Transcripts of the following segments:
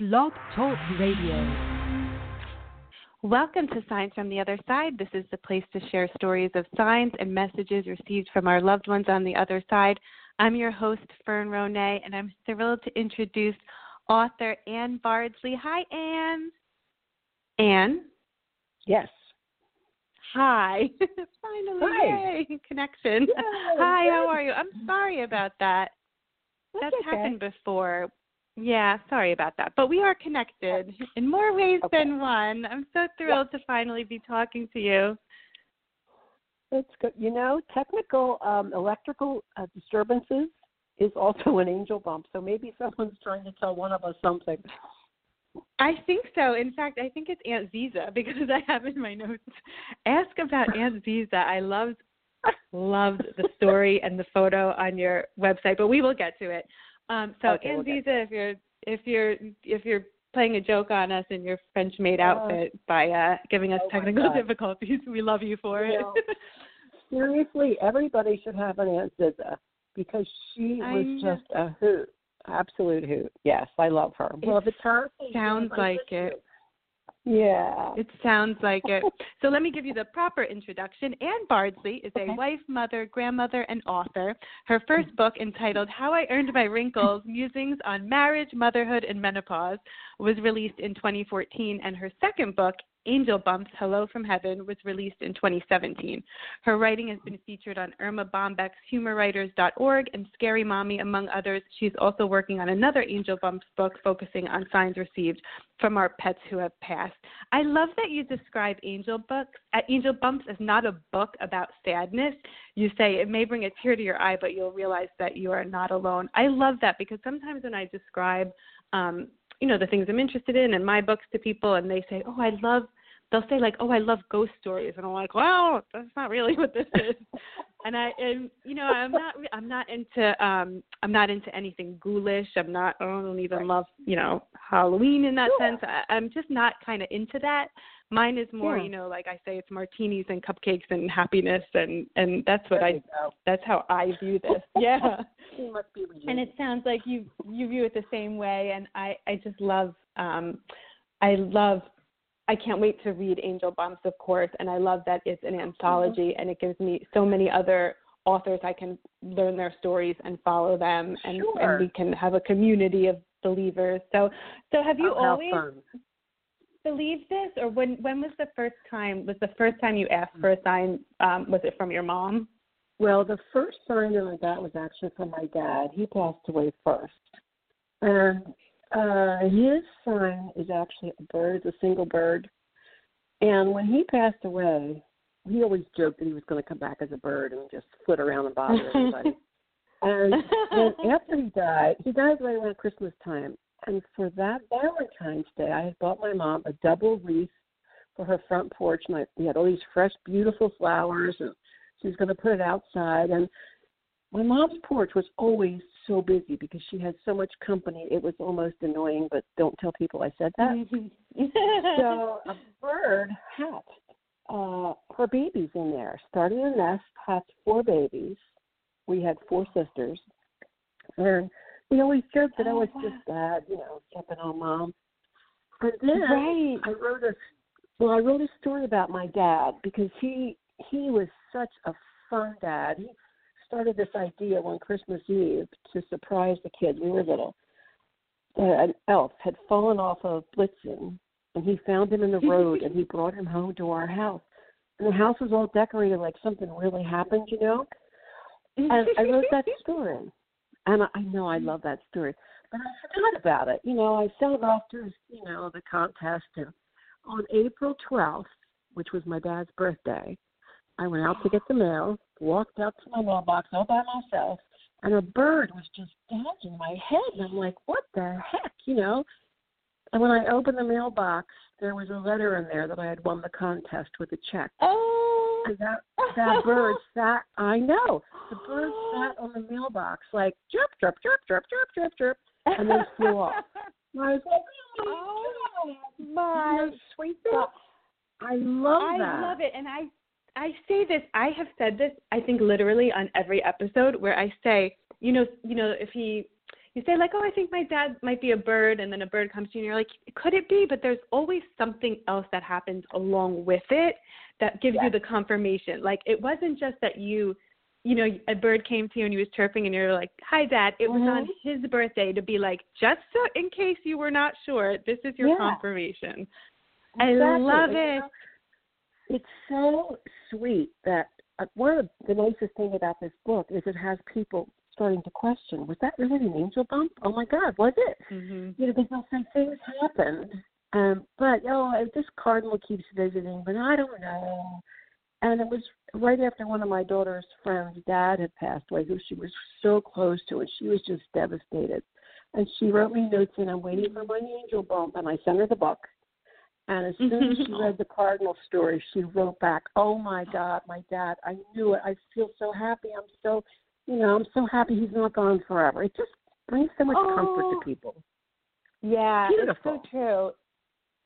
Blog Talk Radio. Welcome to Signs from the Other Side. This is the place to share stories of signs and messages received from our loved ones on the other side. I'm your host, Fern Ronay, and I'm thrilled to introduce author Anne Bardsley. Hi, Anne. Anne? Yes. Hi. Finally, Hi. yay, connection. Yay, Hi, how are you? I'm sorry about that. That's That's okay. happened before. Yeah, sorry about that. But we are connected in more ways Okay. than one. I'm so thrilled to finally be talking to you. That's good. You know, technical um, electrical uh, disturbances is also an angel bump. So maybe someone's trying to tell one of us something. I think so. In fact, I think it's Aunt Ziza because I have in my notes. Ask about Aunt Ziza. I loved loved the story and the photo on your website, but we will get to it. Um, so Okay, we'll Ziza, if you're if you're if you're playing a joke on us in your French maid Uh, outfit by uh, giving us oh technical difficulties, we love you for You it. know, Seriously, everybody should have an Aunt because she I was know. just a hoot. Absolute hoot. Yes, I love her. well, if it's her, sounds like it. Yeah. It sounds like it. So let me give you the proper introduction. Anne Bardsley is a Okay. wife, mother, grandmother, and author. Her mm-hmm. first book, entitled How I Earned My Wrinkles Musings on Marriage, Motherhood, and Menopause, was released in 2014, and her second book, Angel Bumps Hello from Heaven, was released in 2017. Her writing has been featured on Erma Bombeck's HumorWriters.org and Scary Mommy, among others. She's also working on another Angel Bumps book focusing on signs received from our pets who have passed. I love that you describe Angel Books, uh, Angel Bumps as not a book about sadness. You say it may bring a tear to your eye, but you'll realize that you are not alone. I love that because sometimes when I describe, um, you know, the things I'm interested in and my books to people, and they say, "Oh, I love," they'll say like, "Oh, I love ghost stories," and I'm like, "Well, that's not really what this is." and I and you know I'm not I'm not into um I'm not into anything ghoulish. I'm not I don't even love you know Halloween in that Sure. sense. I, I'm just not kind of into that. Mine is more Yeah. you know like I say it's martinis and cupcakes and happiness and and that's what There I that's how I view this. Yeah. She must be and it sounds like you you view it the same way and I I just love um I love I can't wait to read Angel Bumps, of course, and I love that it's an anthology and it gives me so many other authors I can learn their stories and follow them and, Sure. and we can have a community of believers. So so have you Oh, always believed this or when when was the first time was the first time you asked for a sign um was it from your mom? Well, the first sign that I got was actually from my dad. He passed away first. And uh his sign is actually a bird, a single bird. And when he passed away, he always joked that he was going to come back as a bird and just flit around and bother everybody. and then after he died, he died right around Christmas time. And for that Valentine's Day, I had bought my mom a double wreath for her front porch. And I, we had all these fresh, beautiful flowers, and she was going to put it outside. And my mom's porch was always so busy because she has so much company. It was almost annoying, but don't tell people I said that. so a bird hatched uh, her babies in there. Started a nest, hatched four babies. We had four sisters, and we always joked that I was Oh, just dad, you know, jumping on mom. But then right. I wrote a well, I wrote a story about my dad because he he was such a fun dad. He started this idea one Christmas Eve to surprise the kids. We were little. An elf had fallen off of Blitzen, and he found him in the road, and he brought him home to our house. And the house was all decorated like something really happened, you know. And I wrote that story, and I, I know I love that story, but I forgot about it. You know, I it off to you know the contest, and on April twelfth, which was my dad's birthday, I went out to get the mail, walked out to my mailbox all by myself, and a bird was just dodging my head, and I'm like, what the heck, you know? And when I opened the mailbox, there was a letter in there that I had won the contest with a check. Oh. And that that bird sat. I know the bird sat on the mailbox like chirp, chirp, chirp, chirp, chirp, chirp, chirp, and then flew off. And I was like, Oh Isn't my sweet. I love I that. love it, and I I say this. I have said this. I think literally on every episode where I say, you know, you know, if he, you say like, oh, I think my dad might be a bird, and then a bird comes to you, and you're like, could it be? But there's always something else that happens along with it that gives you the confirmation. Like it wasn't just that you. You know, a bird came to you and he was chirping, and you're like, "Hi, Dad." It was on mm-hmm. his birthday to be like, just so in case you were not sure, this is your Yeah. confirmation. I love it. Know, It's so sweet that uh, one of the nicest thing about this book is it has people starting to question: Was that really an angel bump? Oh my God, was it? hmm You know, because say things happened, um, but oh, this cardinal keeps visiting, but I don't know. And it was right after one of my daughter's friends' dad had passed away, who she was so close to, and she was just devastated. And she wrote me notes, and I'm waiting for my angel bump, and I sent her the book. And as soon as she read the cardinal story, she wrote back, "Oh my God, my dad! I knew it. I feel so happy. I'm so, you know, I'm so happy he's not gone forever. It just brings so much comfort Oh. to people." Yeah, Beautiful. it's so true.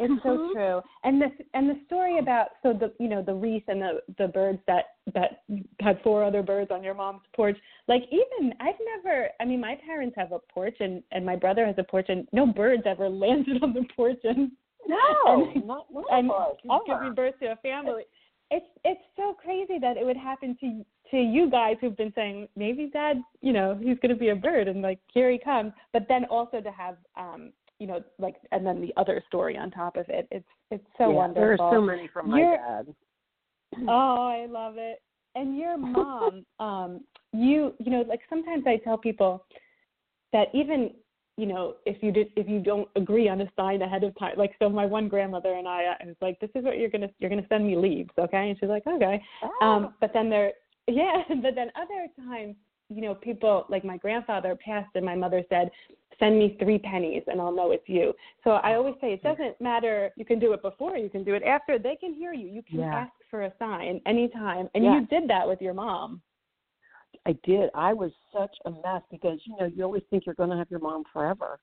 It's so Mhm. true. And the and the story about so the you know the wreath and the the birds that that had four other birds on your mom's porch. Like even I've never. I mean, my parents have a porch and and my brother has a porch and no birds ever landed on the porch and No, And- not one and of giving birth to a family. It's it's so crazy that it would happen to to you guys who've been saying maybe dad, you know, he's going to be a bird and like here he comes, but then also to have um you know like and then the other story on top of it. It's it's so yeah, wonderful. There are so many from my You're- dad. Oh, I love it. And your mom, um, you you know, like sometimes I tell people that even you know if you did if you don't agree on a sign ahead of time, like so my one grandmother and I, I was like, this is what you're gonna you're gonna send me leaves, okay? And she's like, okay. Um, but then there, yeah, but then other times, you know, people like my grandfather passed, and my mother said, "Send me three pennies, and I'll know it's you." So I always say it doesn't matter. You can do it before, you can do it after. They can hear you. You can Yeah. ask for a sign anytime, and Yeah. you did that with your mom. I did. I was such a mess because you know you always think you're going to have your mom forever.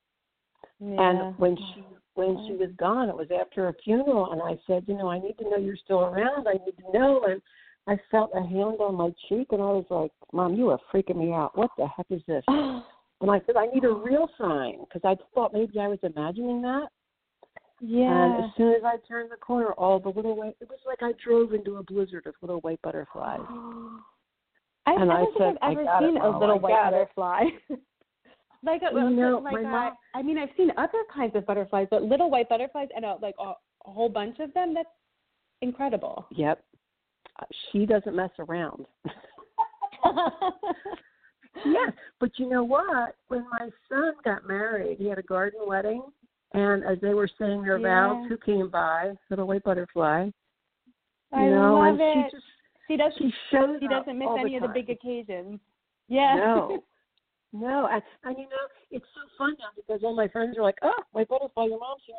Yeah. And when she when she was gone, it was after a funeral, and I said, you know, I need to know you're still around. I need to know. And I felt a hand on my cheek, and I was like, Mom, you are freaking me out. What the heck is this? And I said, I need a real sign because I thought maybe I was imagining that. Yeah. And as soon as I turned the corner, all the little white, it was like I drove into a blizzard of little white butterflies. I, And I don't said, think "I I've ever seen a little white butterfly. like a, You know, like a, mom- I mean, I've seen other kinds of butterflies, but little white butterflies and a, like a, a whole bunch of them. That's incredible. Yep. Uh, She doesn't mess around. yeah, but you know what? When my son got married, he had a garden wedding, and as they were saying their vows, who came by? Little white butterfly. You I know, love and it. she just She doesn't. she shows up doesn't miss any of the big occasions. Yeah. No. No, and, and you know, it's so fun now because all my friends are like, "Oh, my butterfly, your mom's here."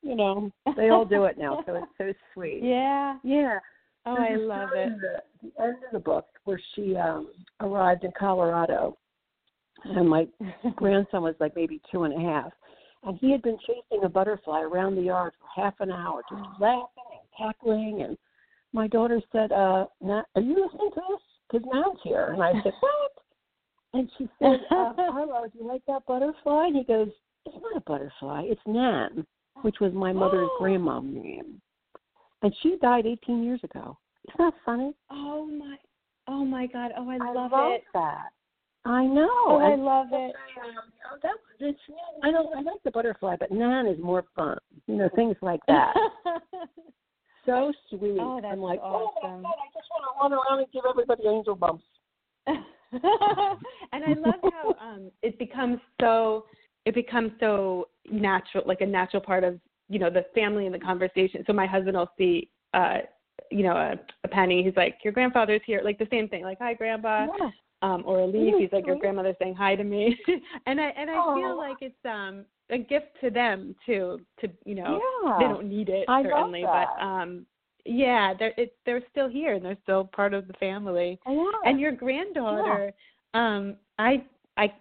You know, they all do it now, so it's so sweet. yeah. Yeah. Oh, I love it. The, the end of the book where she um arrived in Colorado, and my grandson was like maybe two and a half, and he had been chasing a butterfly around the yard for half an hour, just laughing and cackling. And my daughter said, "Uh, Nat, are you listening to this? Because Nat's here." And I said, "What?" And she said, uh, "Hello, do you like that butterfly?" And he goes, "It's not a butterfly. It's Nan, which was my mother's grandmom name." And she died 18 years ago. Isn't that funny? Oh my. Oh my God. Oh, I love, it. I love it. that. I know. Oh, I love it. um, oh, that, it's, I don't. I like the butterfly, but Nan is more fun. You know, things like that. so sweet. Oh, that's I'm like, oh my awesome. god, I just want to run around and give everybody angel bumps. and I love how um it becomes so it becomes so natural like a natural part of you know the family and the conversation. So my husband will see uh you know a, a penny. He's like your grandfather's here, like the same thing, like hi grandpa. Yeah. Um, or a leaf. He's like your sweet. grandmother saying hi to me, and I and I Aw. feel like it's um a gift to them too. To you know, yeah. they don't need it I certainly, but um, yeah, they're it, they're still here and they're still part of the family. Know. And your granddaughter, um, I I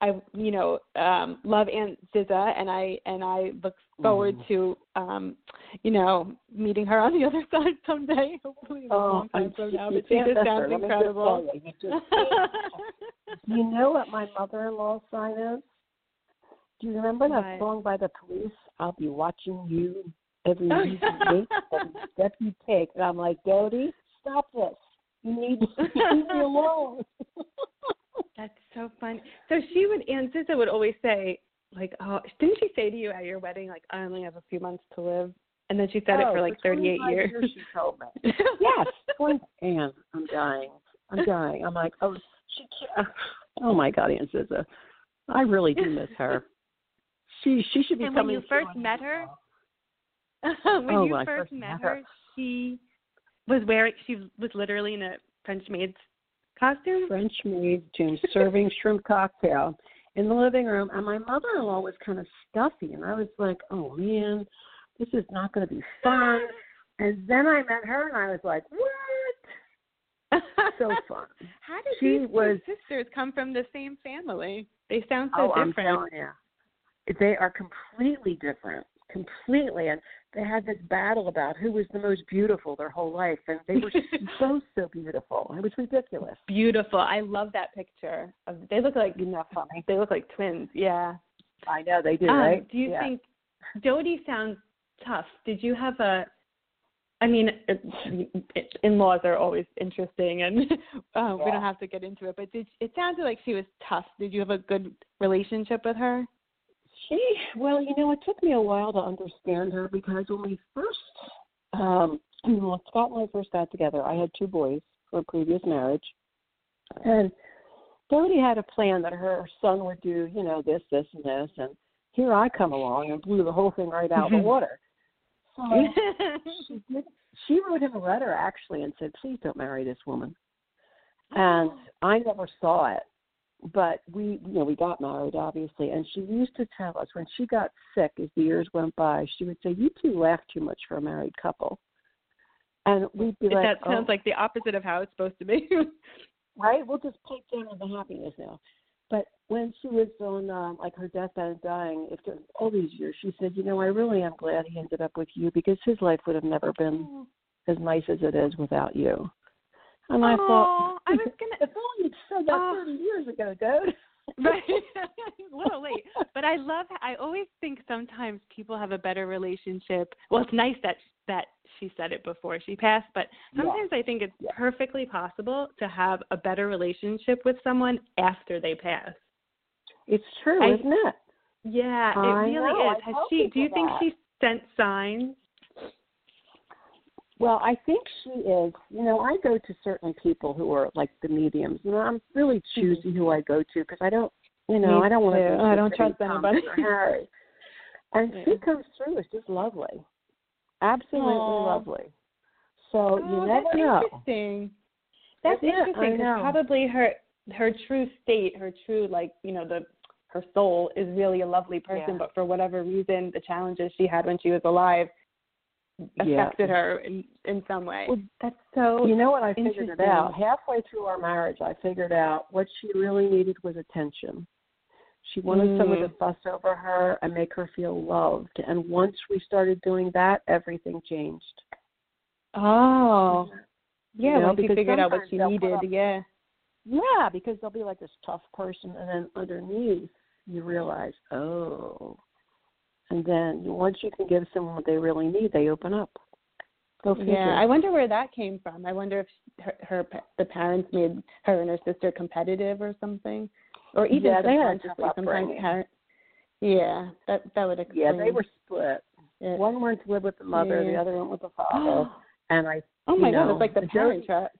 I you know um love Aunt Ziza and I and I look forward Mhm. to um you know meeting her on the other side someday. Hopefully a long time I'm- from now, you but she just sounds incredible. you, you just you know what my mother-in-law's sign is? Do you remember that What? song by the Police? I'll be watching you every Oh, move yeah. you make, every step you take. And I'm like, Dodie, stop this. You need to leave me alone. That's so funny. So she would Aunt Ziza would always say like, oh, didn't she say to you at your wedding like I only have a few months to live? And then she said it Oh, for like 38 25 years. She told me. yes. And I'm dying. I'm dying. I'm like, oh, she can't. Oh my God, Aunt Ziza, I really do miss her. She she should be And when you first met her, when Oh, you when first first met her, her. she was wearing she was literally in a French maid's costume. French maid June serving shrimp cocktail in the living room, and my mother-in-law was kind of stuffy, and I was like, oh man, this is not going to be fun. And then I met her, and I was like, what? So fun. How did She these was- sisters come from the same family? They sound so oh, I'm different. telling you, they are completely different, completely. And they had this battle about who was the most beautiful their whole life, and they were both so beautiful. It was ridiculous. Beautiful. I love that picture. Of, they look like Isn't that funny? they look like twins. Yeah. I know they do, Um, right? Do you Yeah. think Dodie sounds tough? Did you have a? I mean, in-laws are always interesting, and uh, we don't have to get into it. But did it sounded like she was tough? Did you have a good relationship with her? She, well, you know, it took me a while to understand her because when we first, um, when Scott and I first got together, I had two boys from a previous marriage, and Dodie had a plan that her son would do, you know, this, this, and this, and here I come along and blew the whole thing right out of the water. So she did. She wrote him a letter actually and said, "Please don't marry this woman." And I never saw it, but we, you know, we got married obviously. And she used to tell us when she got sick, as the years went by, she would say, "You two laugh too much for a married couple." And we'd be like, that sounds oh, like the opposite of how it's supposed to be. right? We'll just pipe down on the happiness now. But when she was on um, like her deathbed and dying, after all these years, she said, "You know, I really am glad he ended up with you because his life would have never been as nice as it is without you." And I thought, I was gonna if only you'd said that Oh. thirty years ago, dude. right a little late but i love i always think sometimes people have a better relationship well it's nice that that she said it before she passed but Yeah. sometimes i think it's Yeah. perfectly possible to have a better relationship with someone after they pass It's true, I- isn't it? yeah it I really know, is has she do you people think she sent signs Well, I think she is. You know, I go to certain people who are like the mediums, and I'm really mm-hmm. choosy who I go to because I don't, you know, Me I don't want to. I don't trust anybody. Harry. And she comes through. It's just lovely, absolutely Aw. lovely. So oh, you that's know. interesting that's? I interesting because probably her her true state her true like you know the her soul is really a lovely person Yeah. but for whatever reason the challenges she had when she was alive Yeah. affected her in in some way Well, that's so You know what? I figured it out halfway through our marriage. I figured out what she really needed was attention. She wanted someone to Mm. fuss over her and make her feel loved. And once we started doing that, everything changed. oh yeah You know, once you figured out what she needed up- yeah Yeah, because they'll be like this tough person, and then underneath you realize, oh. And then once you can give someone what they really need, they open up. Figure. yeah i wonder where that came from i wonder if her, her the parents made her and her sister competitive or something or even Yeah, they had sometimes parents yeah that that would explain yeah, they were split. it. One went to live with the mother, the other went with the father. and I, oh my god it's like the parent trap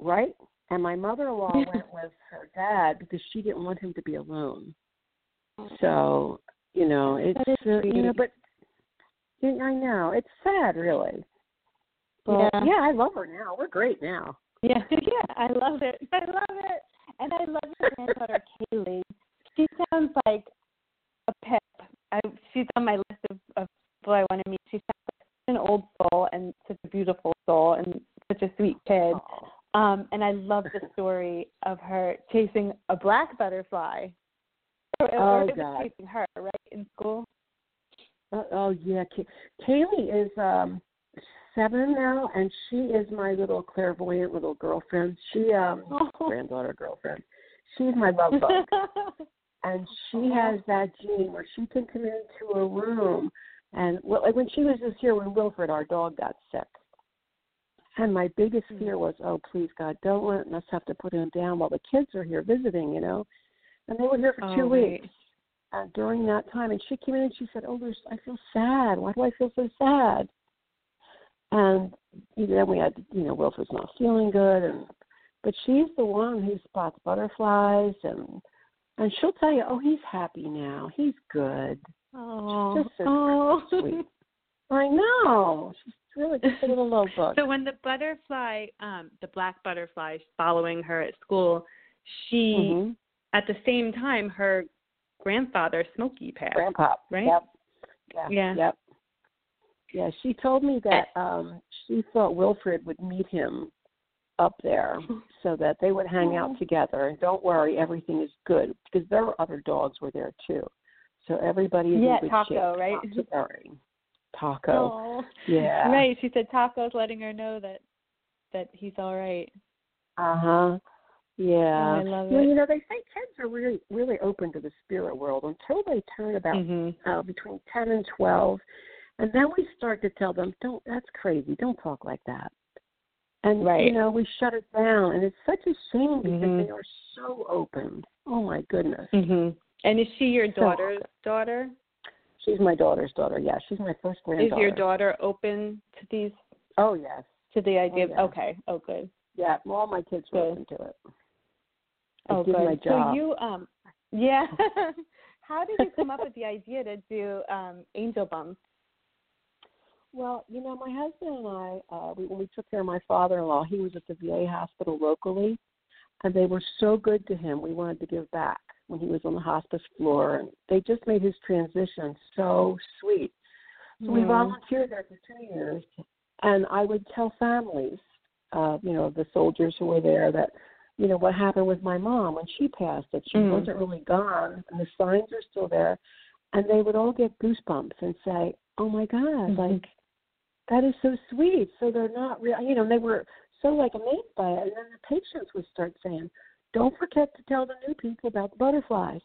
right? And my mother-in-law went with her dad because she didn't want him to be alone. Oh. So, you know, it's is uh, you know, but I know it's sad, really. But Yeah. yeah, I love her now. We're great now. Yeah, yeah, I love it. I love it. And I love your granddaughter Kaylee. She sounds like a pep. I, she's on my list of, of people I want to meet. She's such an old soul and such a beautiful soul and such a sweet kid. Um, and I love the story of her chasing a black butterfly. Oh, it was God. her, right, in school? Uh, oh yeah, Kay- Kaylee is um seven now, and she is my little clairvoyant little girlfriend. She um Oh. granddaughter girlfriend. She's my love bug, and she has that gene where she can come into a room, and well, like when she was just here when Wilfred, our dog, got sick. And my biggest fear was, oh please God, don't let us have to put him down while the kids are here visiting, you know. And they were here for Oh, two right. weeks uh, during that time, and she came in and she said, "Oh, there's, I feel sad. Why do I feel so sad?" And then we had, you know, Wilfred's not feeling good, and but she's the one who spots butterflies, and and she'll tell you, "Oh, he's happy now. He's good." Oh, Just so oh. sweet. I know. She's really just a little bug. So when the butterfly, um, the black butterfly following her at school, she Mhm. At the same time her grandfather Smokey passed. Grandpa, right? Yep. Yeah. Yeah. Yep. Yeah, she told me that um she thought Wilfred would meet him up there so that they would hang out together and don't worry, everything is good because there were other dogs were there too. So everybody is Yeah, in good Taco, shape. right? Worry. Taco. Oh. Yeah. Right. She said Taco's letting her know that that he's all right. Uh huh. Yeah. Oh, I love Well, it. you know, they say kids are really really open to the spirit world until they turn about Mm-hmm. Mhm. uh, between 10 and 12. And then we start to tell them, don't, that's crazy. Don't talk like that. And, Right. you know, we shut it down. And it's such a shame because Mhm. they are so open. Oh, my goodness. Mhm. And is she your So- daughter's daughter? She's my daughter's daughter. Yeah, she's my first granddaughter. Is your daughter open to these Oh, yes. To the idea yeah. of okay, oh good. Yeah, all my kids were Good. open to it. I Oh did good. my job. So you um yeah. How did you come up with the idea to do um angel bumps? Well, you know, my husband and I, uh, we, when we took care of my father-in-law, he was at the VA hospital locally, and they were so good to him. We wanted to give back when he was on the hospice floor, and they just made his transition so sweet. So we Mhm. volunteered there for two years, and I would tell families, uh, you know, the soldiers who were there that, you know, what happened with my mom when she passed, that she Mhm. wasn't really gone, and the signs are still there, and they would all get goosebumps and say, "Oh my God, Mhm. like that is so sweet." So they're not real, you know. And they were so like amazed by it, and then the patients would start saying, "Don't forget to tell the new people about the butterflies."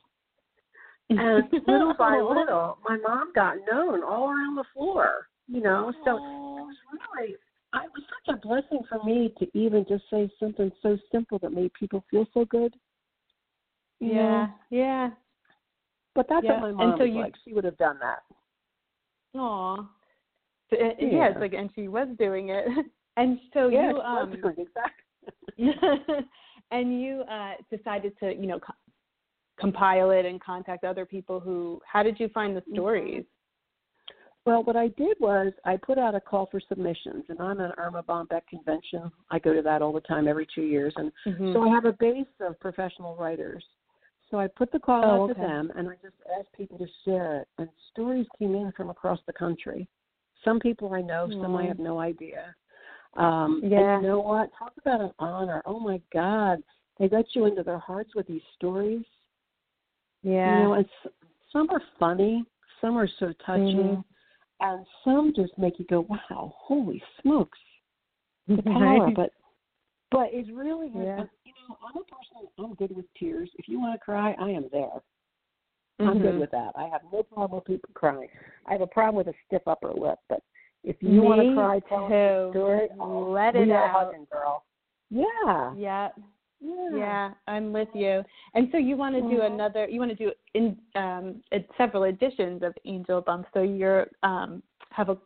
And little by little, my mom got known all around the floor. You know, so it was really, I- it was such a blessing for me to even just say something so simple that made people feel so good. you know? Yeah. Yeah. But that's Yeah, what my and so was you- like. She would have done that. Aw. So, uh, Yeah. it's like and she was doing it. And so yeah, you um exactly. and you uh decided to, you know, co- compile it and contact other people who how did you find Mm-hmm. the stories? Well, what I did was I put out a call for submissions, and I'm an Erma Bombeck convention. I go to that all the time, every two years, and Mhm. so I have a base of professional writers. So I put the call Oh, out okay. to them, and I just asked people to share it. And stories came in from across the country. Some people I know, some I have no idea. Um, Yeah. And you know what? Talk about an honor. Oh my God, they let you into their hearts with these stories. Yeah. You know, and s- some are funny, some are so touching, Mhm. And some just make you go, "Wow, holy smokes, the power!" Right. But but it's really, Yeah. you know, I'm a person. I'm good with tears. If you want to cry, I am there. I'm good Mhm. with that. I have no problem with people crying. I have a problem with a stiff upper lip, but if you want to cry, tell a too. story. Oh, Let it out. hugging, girl. Yeah. Yeah. Yeah. Yeah, I'm with you. And so you want to do Mhm. another you want to do in um several editions of Angel Bump. So you're um have a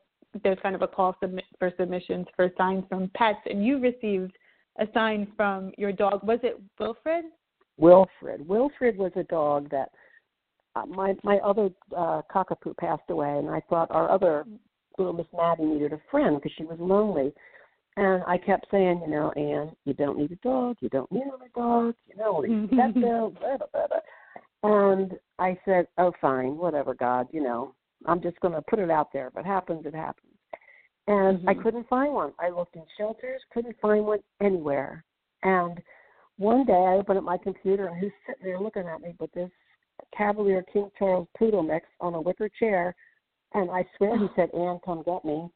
there's kind of a call submit for submissions for signs from pets and you received a sign from your dog. Was it Wilfred? Wilfred. Wilfred was a dog that uh, my my other uh, cockapoo passed away, and I thought our other little Miss Maddie needed a friend because she was lonely. And I kept saying, you know, Anne, you don't need a dog. You don't need another dog. You know, vet bill. Blah, blah, blah, blah. And I said, "Oh, fine, whatever, God. You know, I'm just going to put it out there. If it happens, it happens." And I Mhm. couldn't find one. I looked in shelters, couldn't find one anywhere. And one day I opened up my computer, and who's sitting there looking at me but this Cavalier King Charles poodle mix on a wicker chair, and I swear he said, "Anne, come get me."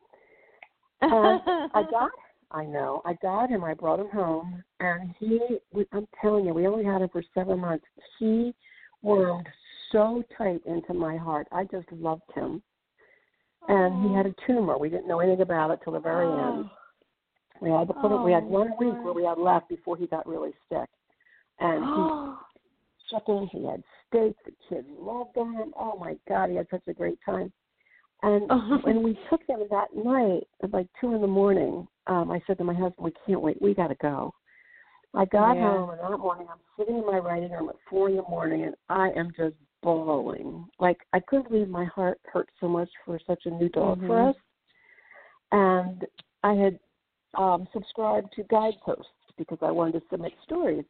And I got, I know, I got him. I brought him home, and he, we, I'm telling you, we only had him for seven months. He wormed so tight into my heart. I just loved him. And he had a tumor. We didn't know anything about it till the very end. We had to put it. We had one week where we had left before he got really sick, and he chicken. He had steak. The kids loved him. Oh my God, he had such a great time. And when we took him that night at like two in the morning, um, I said to my husband, "We can't wait. We got to go." I got Yeah. home and that morning I'm sitting in my writing room at four in the morning and I am just bawling. Like I couldn't believe my heart hurt so much for such a new dog for Mhm. us. And I had um subscribed to Guideposts because I wanted to submit stories.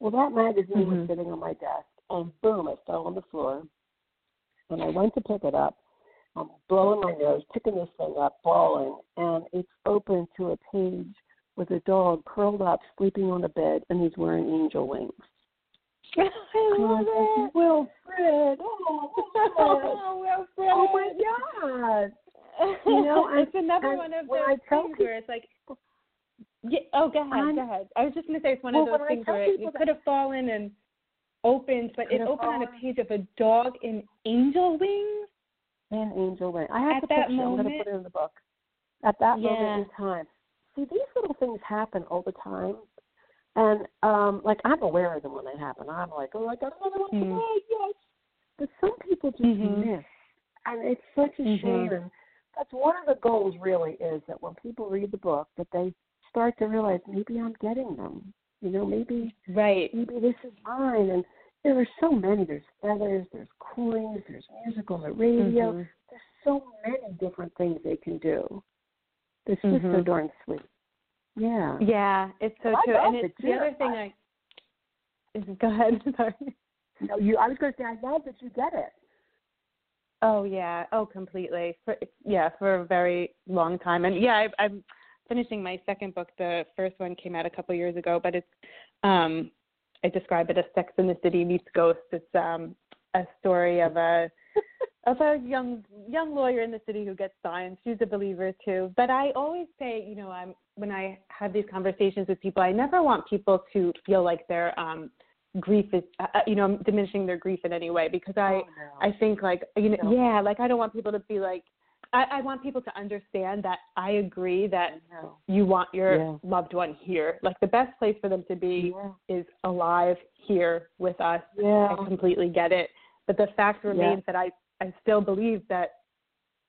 Well, that magazine was Mhm. sitting on my desk, and boom, it fell on the floor. And I went to pick it up. I'm blowing my nose, picking this thing up, bawling, and it's open to a page with a dog curled up, sleeping on a bed, and he's wearing angel wings. I love it. Wilfred, oh, Wilfred. Oh, Wilfred. oh my God. You know, it's another and one of those things where it's like, yeah, oh, go ahead, I'm- go ahead. I was just going to say it's one Well, of those things where that- could have fallen and opened, but it opened on a page of a dog in angel wings. Angel wing. I have At the picture. I'm going to put it in the book. At that Yeah. moment in time. See, these little things happen all the time. And um like I'm aware of them when they happen. I'm like, oh, I got another one Mm. today, yes. But some people just Mhm. miss, and it's such a Mhm. shame. And that's one of the goals, really, is that when people read the book, that they start to realize maybe I'm getting them. You know, maybe Right. maybe this is mine. And there are so many. There's feathers, there's coins, there's music on the radio. Mhm. There's so many different things they can do. It's just so darn sweet. Yeah. Yeah, it's so true. And it's the too. other thing I- I. Go ahead. Sorry. No, you. I was going to say I love that you get it. Oh yeah. Oh, completely. For yeah, for a very long time. And yeah, I, I'm finishing my second book. The first one came out a couple years ago, but it's um, I describe it as Sex in the City meets Ghost. It's um, a story of a of a young young lawyer in the city who gets signs. She's a believer too. But I always say, you know, I'm when I have these conversations with people, I never want people to feel like their um, grief is, uh, uh, you know, diminishing their grief in any way because I. oh, no. I think like you know No. yeah like I don't want people to be like I, I want people to understand that I agree that no. you want your Yeah. loved one here like the best place for them to be Yeah. is alive here with us Yeah. I completely get it but the fact remains that I I still believe that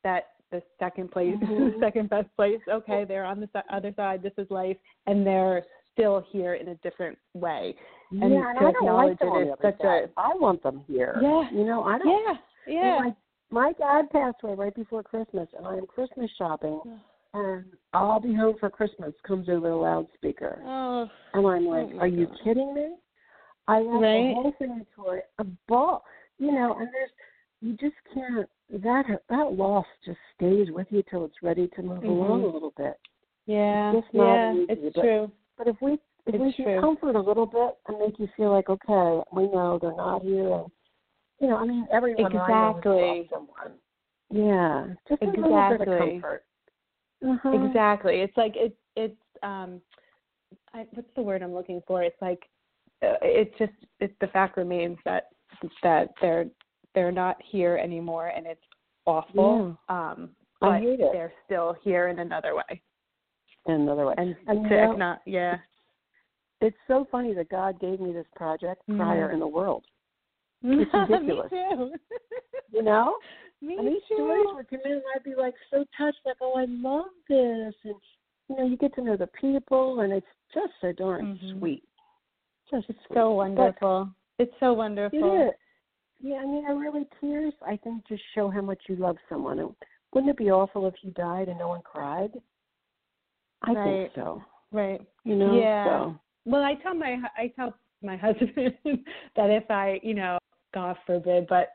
that the second place the Mhm. second best place okay they're on the other side this is life and they're still here in a different way and yeah, and I don't like them on the other side. I want them here. Yeah. You know, I don't. yeah yeah my dad passed away right before Christmas, and I am Christmas shopping, and I'll be home for Christmas comes over the loudspeaker. oh And I'm like, my are you kidding me? I have Right. the whole thing for a ball, you know, and there's you just can't that that loss just stays with you till it's ready to move along Mhm. a little bit. Yeah, It's yeah, easy, it's but- true. But if we if we It's can true. comfort a little bit and make you feel like okay, we know they're not here, and you know, I mean, everyone I know has Exactly. Yeah, just a little bit of Exactly. comfort. Uh-huh. Exactly. It's like it's it's um, I, what's the word I'm looking for? It's like uh, it's just it's the fact remains that that they're they're not here anymore, and it's awful. Um, but I hate it. they're still here in another way, In another way. and, And to you know- acknow- yeah, It's so funny that God gave me this project prior Mhm. in the world. It's ridiculous. You know? Me and these too. stories would come in and I'd be like so touched, like, oh, I love this. And, you know, you get to know the people and it's just so darn Mhm. sweet. Just It's sweet. so But wonderful. It's so wonderful. Yeah, I mean, I really tears, I think, just show how much you love someone. And wouldn't it be awful if you died and no one cried? I Right. think so. Right. You know? Yeah. So, Well, I tell my I tell my husband that if I, you know, God forbid, but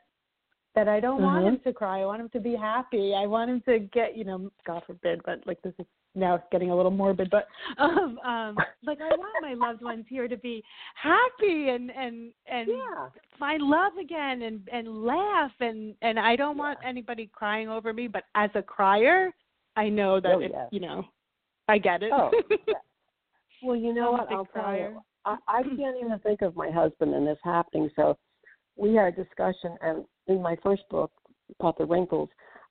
that I don't want Mhm. him to cry. I want him to be happy. I want him to get, you know, God forbid, but like this is now it's getting a little morbid, but um um like I want my loved ones here to be happy and and and Yeah. find love again and and laugh and and I don't want anybody crying over me, but as a crier, I know that Oh, it, yes. you know, I get it. Oh, yeah. Well, you know I'm what? I'll tell you. I, I can't even think of my husband and this happening. So we had a discussion, and in my first book, called The Wrinkles,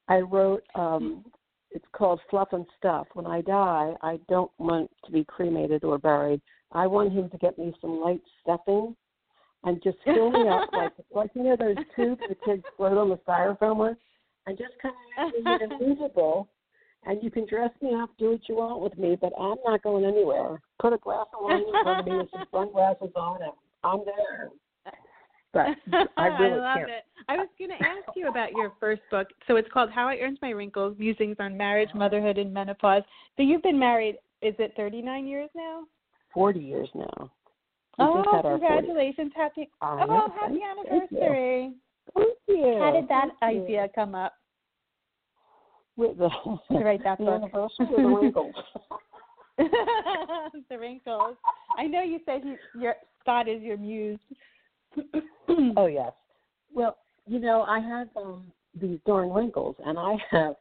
I wrote, um, it's called Fluff and Stuff. When I die, I don't want to be cremated or buried. I want him to get me some light stuffing and just fill me up like, like you know, those tubes the kids float on the styrofoam with, and just kind of make me invisible and you can dress me up, do what you want with me, but I'm not going anywhere. Put a glass of wine in front of me with some sunglasses on, and I'm there. But I really love can't. it. I was going to ask you about your first book. So it's called How I Earned My Wrinkles: Musings on Marriage, Motherhood, and Menopause. So you've been married. Is it 39 years now? Forty years now. We oh, our 40th. congratulations! Happy I oh, happy you. anniversary! Thank you. How did that Thank you. idea come up With the, to write that the book? anniversary of the wrinkles. the wrinkles. I know you said he, your Scott is your muse. oh yes. Well, you know, I have um these darn wrinkles, and I have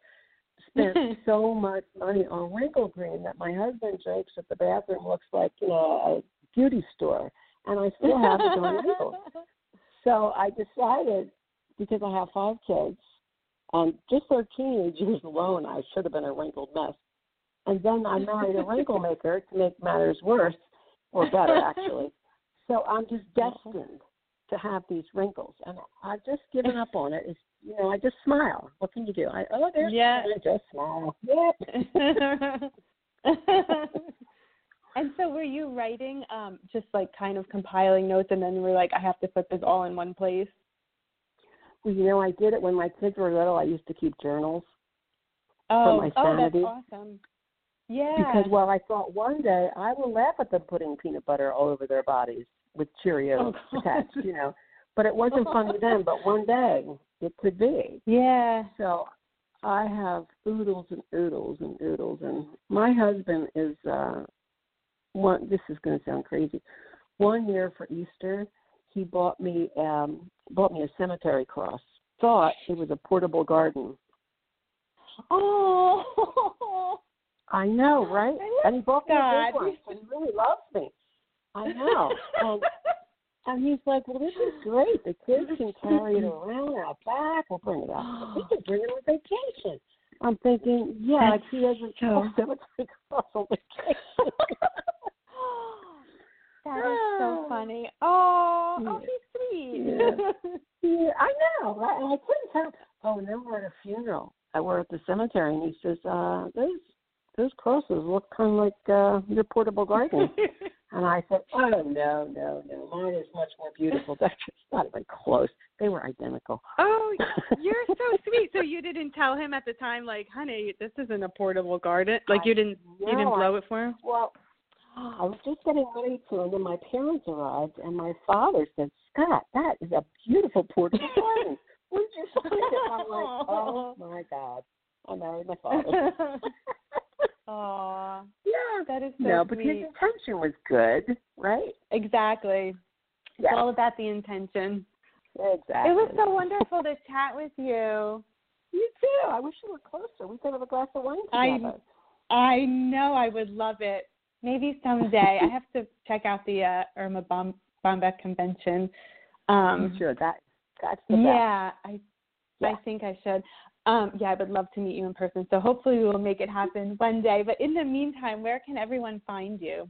spent so much money on wrinkle cream that my husband jokes that the bathroom looks like you know a beauty store, and I still have the darn wrinkles. So I decided because I have five kids, and just their teenage years alone, I should have been a wrinkled mess. And then I married a wrinkle maker to make matters worse, or better actually. So I'm just destined to have these wrinkles, and I've just given up on it. It's, you know, I just smile. What can you do? I oh, there's Yeah. I just smile. Yep. and so were you writing um just like kind of compiling notes and then you were like I have to put this all in one place? Well, you know, I did it when my kids were little. I used to keep journals Oh, my sanity. oh that's awesome. Yeah. because, well, I thought one day I will laugh at them putting peanut butter all over their bodies with Cheerios Oh, attached, you know. But it wasn't funny then. But one day it could be. yeah. So I have oodles and oodles and oodles, and my husband is uh one. This is going to sound crazy. One year for Easter, he bought me um bought me a cemetery cross. Thought it was a portable garden. Oh. I know, right? And he bought me a big one. He really loves me. I know. and and he's like, Well, this is great. The kids can carry it around out back. We'll bring it out. We can bring it on vacation. I'm thinking, yeah, like he go cemetery cross on vacation. that is so funny. Oh, oh, he's sweet. yeah, I know, right? And I couldn't tell. Oh, and then we're at a funeral. I we're at the cemetery, and he says, uh, "Those those crosses look kind of like uh, your portable garden." and I said, "Oh no, no, no! Mine is much more beautiful. That's just not even close. They were identical." oh, you're so sweet. So you didn't tell him at the time, like, honey, this isn't a portable garden. Like you didn't, you didn't I- blow it for him. Well, I was just getting ready to, and then my parents arrived, and my father said, "Scott, that is a beautiful portable garden. Where did you find it?" I'm like, "Oh my God, I married my father." Aw, yeah, that is so no, but his sweet. intention was good, right? Exactly. It's all about the intention. exactly. It was so wonderful to chat with you. You too. I wish you were closer. We could have a glass of wine together. I I know I would love it. Maybe someday. I have to check out the uh, Erma Bom- Bombeck convention. Um, should. That that's the best. yeah, I Yeah. I think I should. Um, yeah, I would love to meet you in person. So hopefully we will make it happen one day. But in the meantime, where can everyone find you?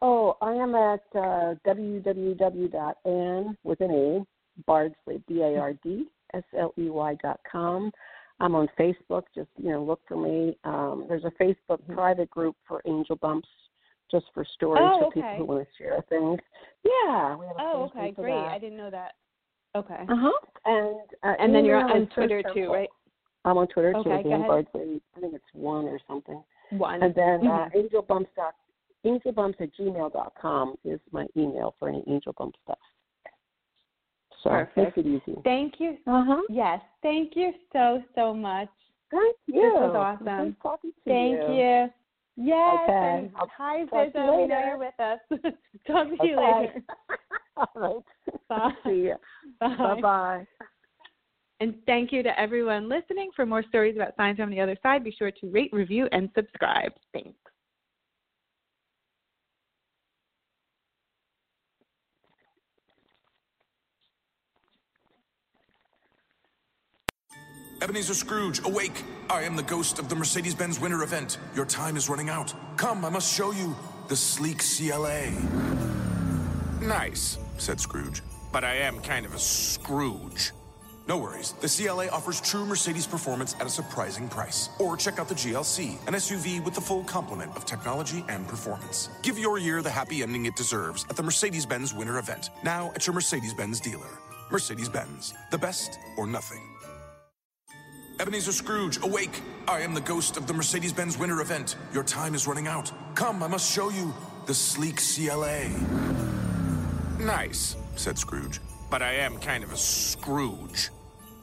Oh, I am at uh, www.ann with an A Bardsley B A R D S L E Y dot com. I'm on Facebook. Just you know, look for me. Um, there's a Facebook private group for Angel Bumps, just for stories Oh, for people who want to share things. Yeah, we have a Oh, Facebook okay, great. I didn't know that. Okay. Uh huh. And uh, and then you're email on Twitter Search too, right? I'm on Twitter Okay, too. go Dan ahead. Bardsley. I think it's one or something. One. And then uh, Mhm. Angel Bumps dot Angel Bumps at gmail dot com is my email for any Angel Bump stuff. So Perfect. makes it easy. Thank you. Uh huh. Yes, thank you so so much. Thank you. This was awesome. nice talking to Thank you. you. Yes, Okay. and hi talk to you We know you're with us. Talk to you Okay. later. All right. Bye. See you. Bye. Bye bye. And thank you to everyone listening. For more stories about signs on the other side, be sure to rate, review, and subscribe. Thanks. Ebenezer Scrooge, awake! I am the ghost of the Mercedes Benz winter event. Your time is running out. Come, I must show you the sleek CLA. Nice, said Scrooge, but I am kind of a Scrooge. No worries, the CLA offers true Mercedes performance at a surprising price. Or check out the GLC, an SUV with the full complement of technology and performance. Give your year the happy ending it deserves at the Mercedes Benz winter event, now at your Mercedes Benz dealer. Mercedes Benz, the best or nothing. Ebenezer Scrooge, awake! I am the ghost of the Mercedes Benz winter event. Your time is running out. Come, I must show you the sleek CLA. Nice, said Scrooge, but I am kind of a Scrooge.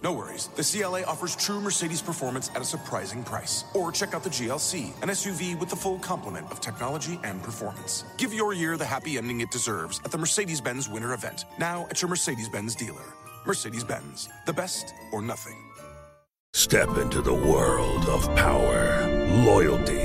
No worries, the CLA offers true Mercedes performance at a surprising price. Or check out the GLC, an SUV with the full complement of technology and performance. Give your year the happy ending it deserves at the Mercedes Benz winter event, now at your Mercedes Benz dealer. Mercedes Benz, the best or nothing. Step into the world of power, loyalty,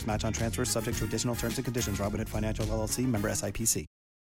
Match on transfers subject to additional terms and conditions. Robinhood Financial LLC member SIPC.